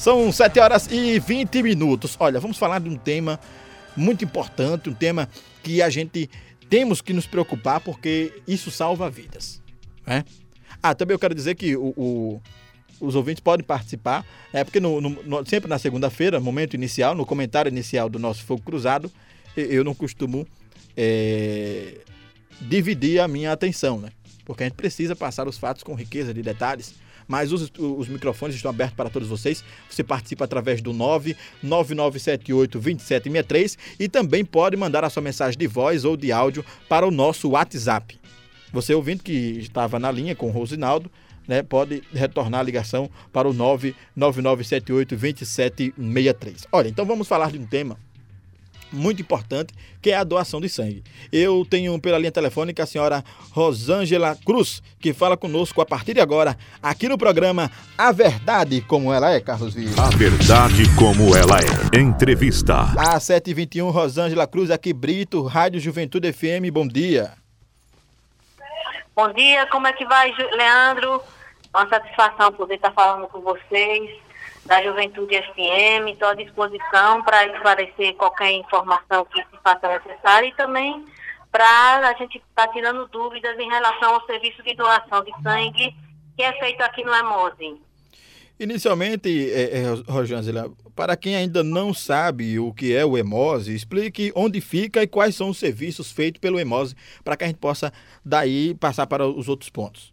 São 7 horas e 20 minutos. Olha, vamos falar de um tema muito importante, um tema que a gente temos que nos preocupar porque isso salva vidas. Né? Ah, também eu quero dizer que o, o os ouvintes podem participar, é porque no, no, sempre na segunda-feira, momento inicial, no comentário inicial do nosso Fogo Cruzado, eu não costumo é, dividir a minha atenção, né? Porque a gente precisa passar os fatos com riqueza de detalhes mas os, os microfones estão abertos para todos vocês. Você participa através do 999782763 e também pode mandar a sua mensagem de voz ou de áudio para o nosso WhatsApp. Você ouvindo que estava na linha com o Rosinaldo, né, pode retornar a ligação para o 999782763. Olha, então vamos falar de um tema muito importante, que é a doação de sangue. Eu tenho pela linha telefônica a senhora Rosângela Cruz, que fala conosco a partir de agora, aqui no programa A Verdade Como Ela É, Carlos Vives. A Verdade Como Ela É. Entrevista. A 721, Rosângela Cruz, aqui Brito, Rádio Juventude FM, bom dia. Bom dia, como é que vai, Leandro? Uma satisfação poder estar falando com vocês da Juventude FM, estou à disposição para esclarecer qualquer informação que se faça necessária e também para a gente estar tá tirando dúvidas em relação ao serviço de doação de sangue que é feito aqui no Emose. Inicialmente, é, é, Rogângela, para quem ainda não sabe o que é o Emose, explique onde fica e quais são os serviços feitos pelo Emose, para que a gente possa daí passar para os outros pontos.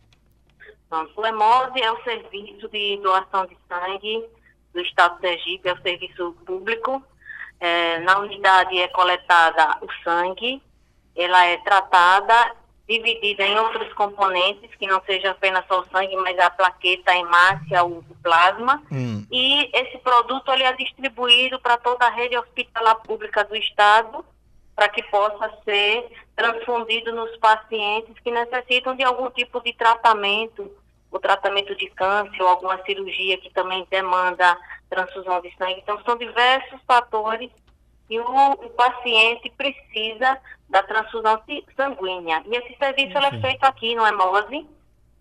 o Emose é o serviço de doação de sangue do Estado de Sergipe, é o serviço público. É, na unidade é coletada o sangue, ela é tratada, dividida em outros componentes, que não seja apenas só o sangue, mas a plaqueta, a hemácia, o, plasma. Hum. E esse produto ele é distribuído para toda a rede hospitalar pública do Estado, para que possa ser transfundido nos pacientes que necessitam de algum tipo de tratamento o tratamento de câncer ou alguma cirurgia que também demanda transfusão de sangue. Então, são diversos fatores e o, o paciente precisa da transfusão sanguínea. E esse serviço é feito aqui no Hemose,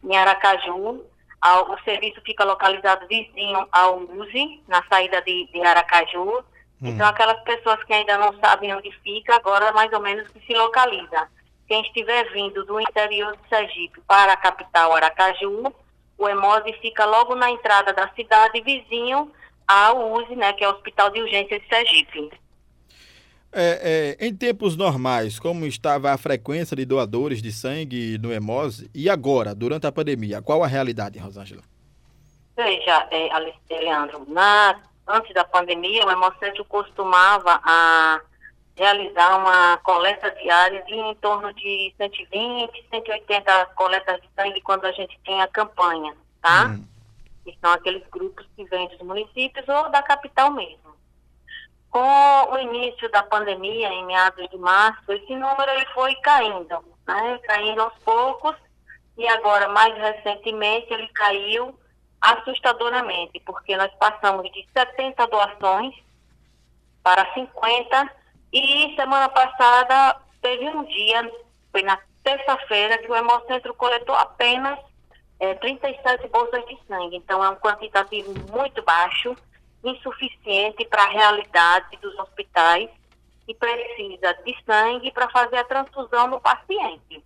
em Aracaju. O serviço fica localizado vizinho ao USE, na saída de, de Aracaju. Hum. Então, aquelas pessoas que ainda não sabem onde fica, agora mais ou menos que se localiza. Quem estiver vindo do interior de Sergipe para a capital Aracaju, o Emose fica logo na entrada da cidade, vizinho ao USE, né, que é o Hospital de Urgência de Sergipe. É, é, em tempos normais, como estava a frequência de doadores de sangue no Emose, e agora, durante a pandemia, qual a realidade, Rosângela? Veja, é, Leandro, na, antes da pandemia, o Hemocentro costumava a realizar uma coleta diária de em torno de 120, 180 coletas de sangue quando a gente tem a campanha, tá? Hum. Que são aqueles grupos que vêm dos municípios ou da capital mesmo. Com o início da pandemia, em meados de março, esse número ele foi caindo, né? Caindo aos poucos, e agora, mais recentemente, ele caiu assustadoramente, porque nós passamos de 70 doações para 50 e semana passada teve um dia, foi na terça-feira, que o Hemocentro coletou apenas é, 37 bolsas de sangue. Então é um quantitativo muito baixo, insuficiente para a realidade dos hospitais e precisa de sangue para fazer a transfusão no paciente.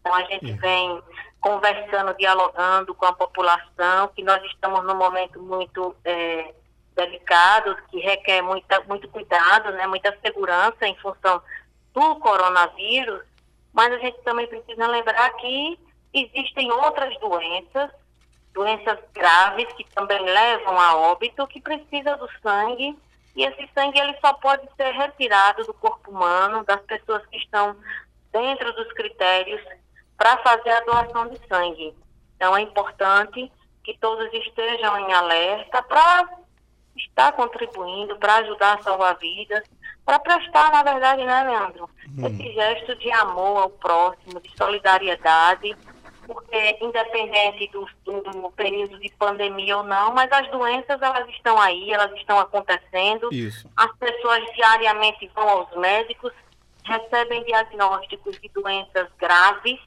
Então a gente vem conversando, dialogando com a população, que nós estamos num momento muito é, delicado, que requer muita, muito cuidado, né, muita segurança em função do coronavírus, mas a gente também precisa lembrar que existem outras doenças, doenças graves que também levam a óbito, que precisa do sangue, e esse sangue ele só pode ser retirado do corpo humano, das pessoas que estão dentro dos critérios para fazer a doação de sangue. Então é importante que todos estejam em alerta para está contribuindo para ajudar a salvar vidas, para prestar, na verdade, né, Leandro? Hum. Esse gesto de amor ao próximo, de solidariedade, porque independente do, do, período de pandemia ou não, mas as doenças elas estão aí, elas estão acontecendo. Isso. As pessoas diariamente vão aos médicos, recebem diagnósticos de doenças graves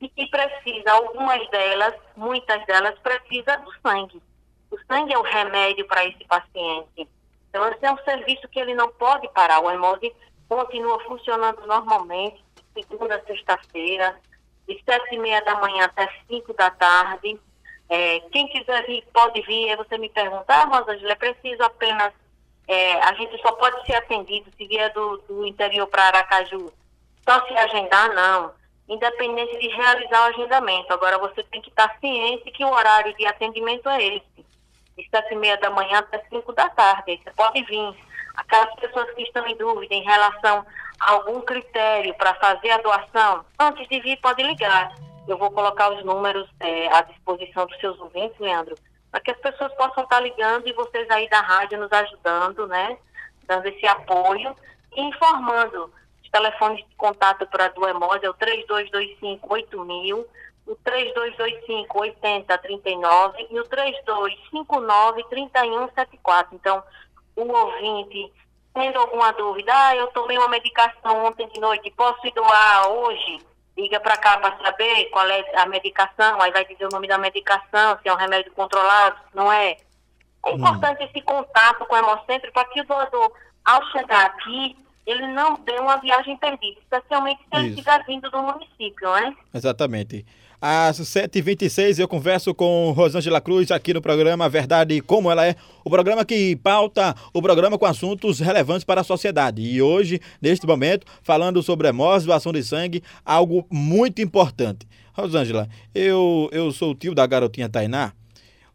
e que precisa, algumas delas, muitas delas, precisam do sangue. O sangue é o remédio para esse paciente. Então, esse é um serviço que ele não pode parar. O hemose continua funcionando normalmente, segunda a sexta-feira, de sete e meia da manhã até cinco da tarde. É, quem quiser vir, pode vir. Aí você me perguntar, ah, Rosângela, é preciso apenas. É, a gente só pode ser atendido se vier do, do interior para Aracaju. Só se agendar, não. Independente de realizar o agendamento. Agora, você tem que estar ciente que o horário de atendimento é esse. De sete e meia da manhã até cinco da tarde. Você pode vir. Aquelas pessoas que estão em dúvida em relação a algum critério para fazer a doação, antes de vir, pode ligar. Eu vou colocar os números é, à disposição dos seus ouvintes, Leandro, para que as pessoas possam estar ligando e vocês aí da rádio nos ajudando, né? Dando esse apoio e informando. Os telefones de contato para a Duemose é o 3225-8000, o 3225-8039 e o 3259-3174. Então, o ouvinte tendo alguma dúvida, ah, eu tomei uma medicação ontem de noite, posso ir doar hoje? Liga para cá para saber qual é a medicação, aí vai dizer o nome da medicação, se é um remédio controlado, se não é. É hum. importante hum. esse contato com o Hemocentro para que o doador, ao chegar aqui, ele não dê uma viagem perdida, especialmente se ele estiver vindo do município, né? Exatamente. Às 7h26 eu converso com Rosângela Cruz aqui no programa Verdade Como Ela É, o programa que pauta o programa com assuntos relevantes para a sociedade. E hoje, neste momento, falando sobre hemose, doação de sangue, algo muito importante. Rosângela, eu, eu sou o tio da garotinha Tainá,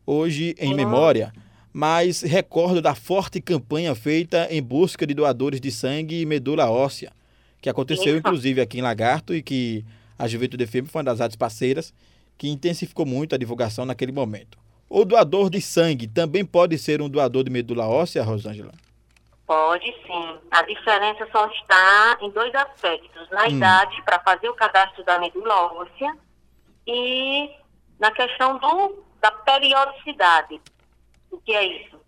hoje em memória, mas recordo da forte campanha feita em busca de doadores de sangue e medula óssea, que aconteceu inclusive aqui em Lagarto e que a Juventude FM foi uma das áreas parceiras que intensificou muito a divulgação naquele momento. O doador de sangue também pode ser um doador de medula óssea, Rosângela? Pode sim. A diferença só está em dois aspectos: na hum. idade, para fazer o cadastro da medula óssea, e na questão do, da periodicidade. O que é isso?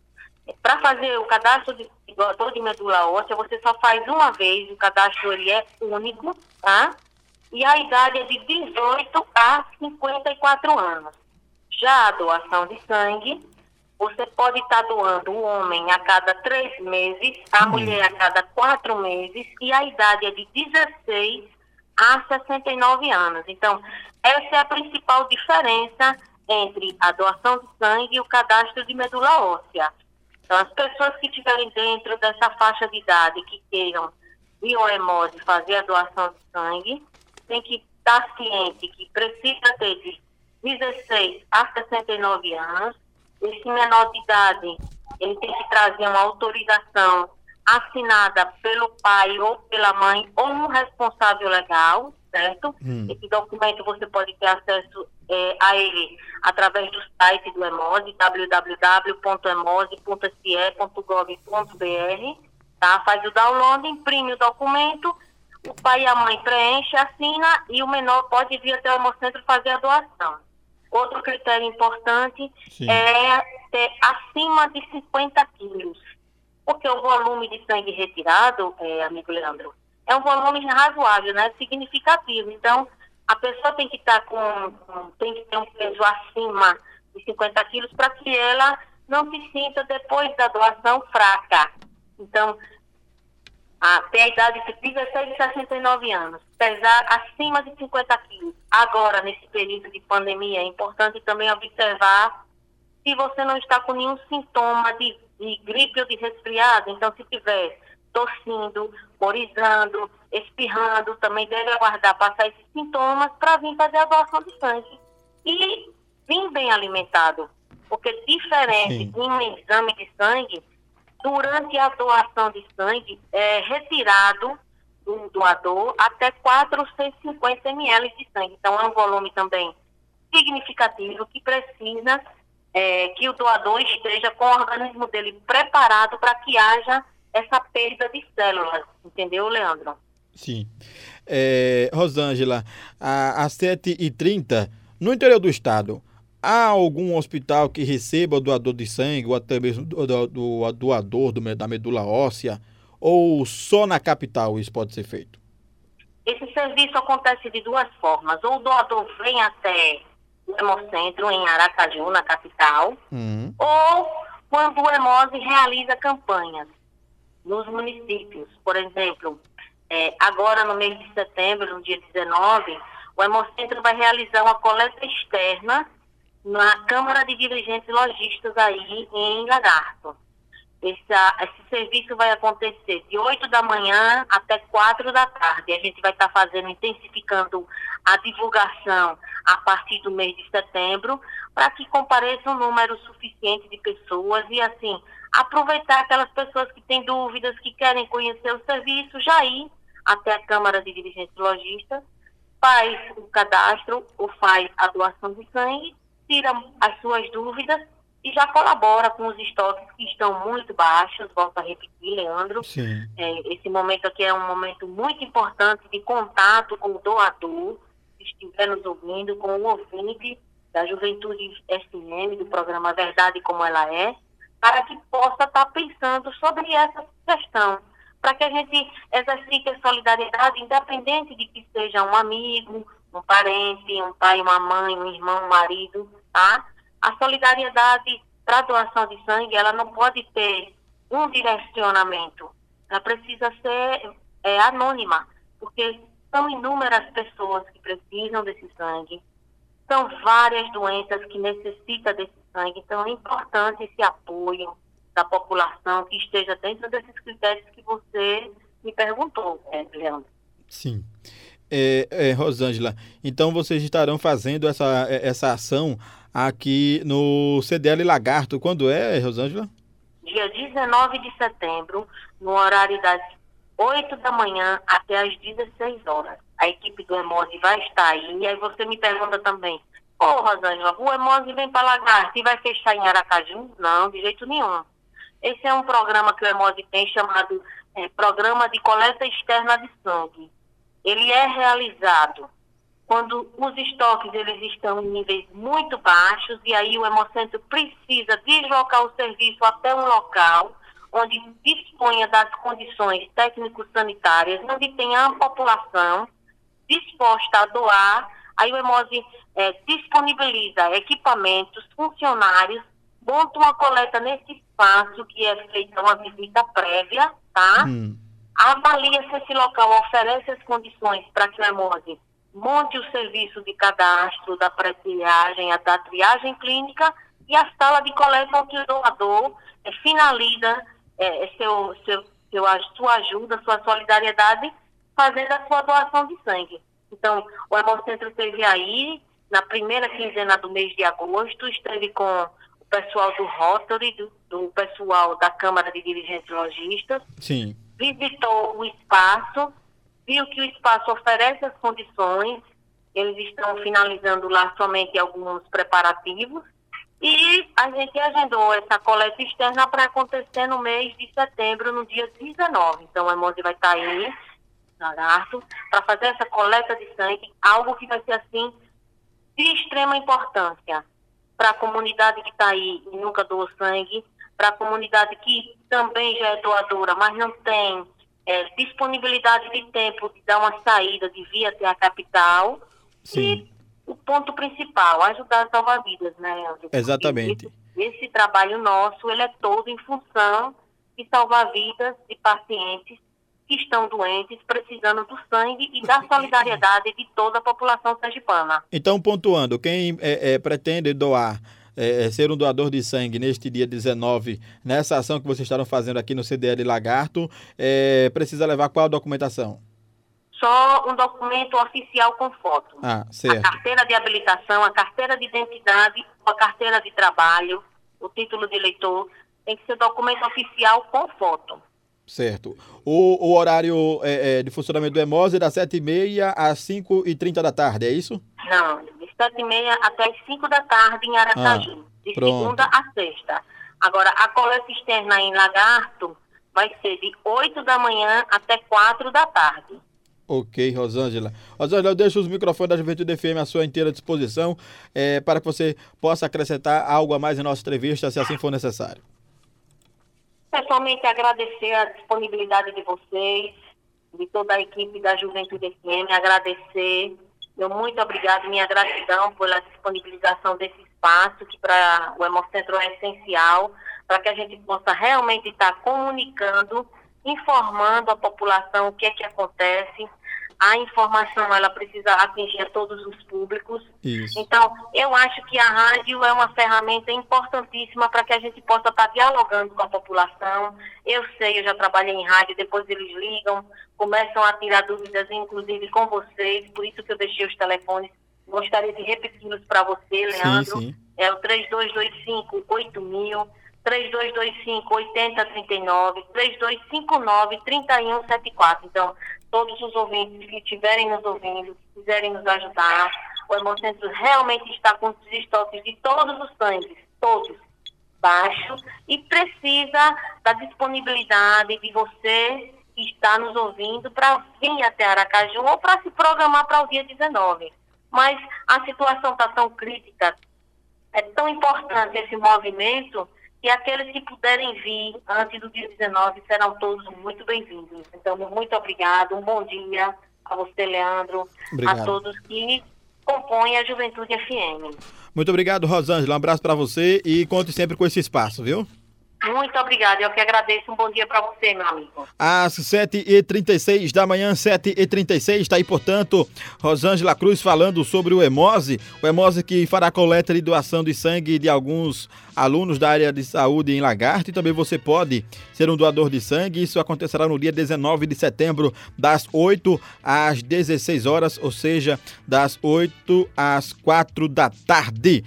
Para fazer o cadastro de doador de medula óssea, você só faz uma vez, o cadastro ele é único, tá? E a idade é de 18 a 54 anos. Já a doação de sangue, você pode estar doando o homem a cada três meses, a uhum. mulher a cada quatro meses, e a idade é de 16 a 69 anos. Então, essa é a principal diferença entre a doação de sangue e o cadastro de medula óssea. Então, as pessoas que estiverem dentro dessa faixa de idade que queiram biohemose fazer a doação de sangue, tem que estar ciente que precisa ter de 16 a 69 anos. Esse menor de idade, ele tem que trazer uma autorização assinada pelo pai ou pela mãe ou um responsável legal, certo? Hum. Esse documento você pode ter acesso é, a ele através do site do EMOSE, www.emose.se.gov.br, tá? Faz o download, imprime o documento o pai e a mãe preenche, assina e o menor pode vir até o Hemocentro fazer a doação. Outro critério importante Sim. é ter acima de 50 quilos, porque o volume de sangue retirado, é, amigo Leandro, é um volume razoável, né? Significativo. Então, a pessoa tem que estar tá com, com, tem que ter um peso acima de 50 quilos para que ela não se sinta depois da doação fraca. Então, tem a idade de 16 e 69 anos, pesar acima de 50 quilos. Agora, nesse período de pandemia, é importante também observar se você não está com nenhum sintoma de, de gripe ou de resfriado. Então, se tiver tossindo, corizando, espirrando, também deve aguardar passar esses sintomas para vir fazer a doação de sangue. E vir bem alimentado, porque diferente Sim. de um exame de sangue, durante a doação de sangue, é retirado do doador até 450 ml de sangue. Então, é um volume também significativo que precisa é, que o doador esteja com o organismo dele preparado para que haja essa perda de células. Entendeu, Leandro? Sim. É, Rosângela, às 7h30, no interior do estado, Há algum hospital que receba o doador de sangue ou até mesmo do, do, do doador do, da medula óssea? Ou só na capital isso pode ser feito? Esse serviço acontece de duas formas. Ou o doador vem até no Hemocentro, em Aracaju, na capital, Hum. ou quando o Hemose realiza campanhas nos municípios. Por exemplo, eh, agora no mês de setembro, no dia 19, o Hemocentro vai realizar uma coleta externa na Câmara de Dirigentes Lojistas aí em Lagarto. Essa- esse serviço vai acontecer de 8 da manhã até 4 da tarde. A gente vai estar fazendo, intensificando a divulgação a partir do mês de setembro, para que compareça um número suficiente de pessoas e, assim, aproveitar aquelas pessoas que têm dúvidas, que querem conhecer o serviço, já ir até a Câmara de Dirigentes Lojistas, faz o cadastro ou faz a doação de sangue, tira as suas dúvidas e já colabora com os estoques que estão muito baixos. Volto a repetir, Leandro. Sim. É, esse momento aqui é um momento muito importante de contato com o doador, se estiver nos ouvindo, com o ouvinte da Juventude SM, do programa Verdade Como Ela É, para que possa estar pensando sobre essa questão, para que a gente exercite a solidariedade, independente de que seja um amigo, um parente, um pai, uma mãe, um irmão, um marido, tá? A solidariedade para doação de sangue, ela não pode ter um direcionamento, ela precisa ser é, anônima, porque são inúmeras pessoas que precisam desse sangue, são várias doenças que necessitam desse sangue, então é importante esse apoio da população que esteja dentro desses critérios que você me perguntou, é, Leandro. Sim. É, é, Rosângela, então vocês estarão fazendo essa, é, essa ação aqui no CDL Lagarto. Quando é, Rosângela? Dia 19 de setembro, no horário das 8 da manhã até as 16 horas. A equipe do Emose vai estar aí. E aí você me pergunta também, ô Rosângela, o Emose vem para Lagarto e vai fechar em Aracaju? Não, de jeito nenhum. Esse é um programa que o Emose tem chamado eh, Programa de Coleta Externa de Sangue. Ele é realizado quando os estoques eles estão em níveis muito baixos e aí o Hemocentro precisa deslocar o serviço até um local onde disponha das condições técnico-sanitárias, onde tenha a população disposta a doar, aí o Hemose eh, disponibiliza equipamentos, funcionários, monta uma coleta nesse espaço que é feita uma visita prévia, tá? Hum. Avalia se esse local oferece as condições para que o Hemose monte o serviço de cadastro da pré-triagem, da triagem clínica e a sala de coleta onde o doador eh, finaliza eh, seu, seu, seu, sua ajuda, sua solidariedade, fazendo a sua doação de sangue. Então, o Hemocentro esteve aí na primeira quinzena do mês de agosto, esteve com o pessoal do Rotary, do, do pessoal da Câmara de Dirigentes Logistas, Sim. Visitou o espaço, viu que o espaço oferece as condições, eles estão finalizando lá somente alguns preparativos e a gente agendou essa coleta externa para acontecer no mês de setembro, no dia 19. Então, o Emose vai estar aí, lagarto, para fazer essa coleta de sangue, algo que vai ser assim de extrema importância para a comunidade que está aí e nunca doou sangue, para a comunidade que também já é doadora, mas não tem é, disponibilidade de tempo de dar uma saída de via até a capital. Sim. E o ponto principal, ajudar a salvar vidas, né? Exatamente. Esse, esse trabalho nosso, ele é todo em função de salvar vidas de pacientes que estão doentes, precisando do sangue e da solidariedade de toda a população sergipana. Então, pontuando, quem é, é, pretende doar, é, ser um doador de sangue neste dia 19, nessa ação que vocês estarão fazendo aqui no CDL Lagarto, é, precisa levar qual documentação? Só um documento oficial com foto. Ah, A certo. carteira de habilitação, a carteira de identidade, a carteira de trabalho, o título de eleitor, tem que ser documento oficial com foto. Certo. O, o horário é, é, de funcionamento do Emose é das 7h30 às 5h30 da tarde, é isso? Não, de sete e meia até as 5 da tarde em Aracaju, de pronto. segunda a sexta. Agora, a coleta externa em Lagarto vai ser de 8 da manhã até 4 da tarde. Ok, Rosângela. Rosângela, eu deixo os microfones da Juventude FM à sua inteira disposição é, para que você possa acrescentar algo a mais em nossa entrevista, se assim for necessário. Pessoalmente, agradecer a disponibilidade de vocês, de toda a equipe da Juventude FM, agradecer. Meu muito obrigado, minha gratidão pela disponibilização desse espaço, que para o Hemocentro é essencial, para que a gente possa realmente estar comunicando, informando a população o que é que acontece, a informação ela precisa atingir a todos os públicos. Isso. Então, eu acho que a rádio é uma ferramenta importantíssima para que a gente possa estar dialogando com a população. Eu sei, eu já trabalhei em rádio, depois eles ligam, começam a tirar dúvidas, inclusive com vocês, por isso que eu deixei os telefones. Gostaria de repeti-los para você, Leandro. Sim, sim. É o 3225 8000. 3225 8039, 3259 3174. Então, todos os ouvintes que estiverem nos ouvindo, quiserem nos ajudar, o Hemocentro realmente está com os estoques de todos os sangues, todos, baixos, e precisa da disponibilidade de você que está nos ouvindo para vir até Aracaju ou para se programar para o dia 19. Mas a situação está tão crítica, é tão importante esse movimento e aqueles que puderem vir antes do dia 19 serão todos muito bem-vindos. Então, muito obrigado, um bom dia a você, Leandro, obrigado. a todos que compõem a Juventude FM. Muito obrigado, Rosângela. Um abraço para você e conte sempre com esse espaço, viu? Muito obrigada, eu que agradeço. Um bom dia para você, meu amigo. Às 7h36 da manhã, 7h36, está aí, portanto, Rosângela Cruz falando sobre o Hemose, o Hemose que fará coleta de doação de sangue de alguns alunos da área de saúde em Lagarto e também você pode ser um doador de sangue. Isso acontecerá no dia 19 de setembro, das 8 às 16 horas, ou seja, das 8 às 4 da tarde.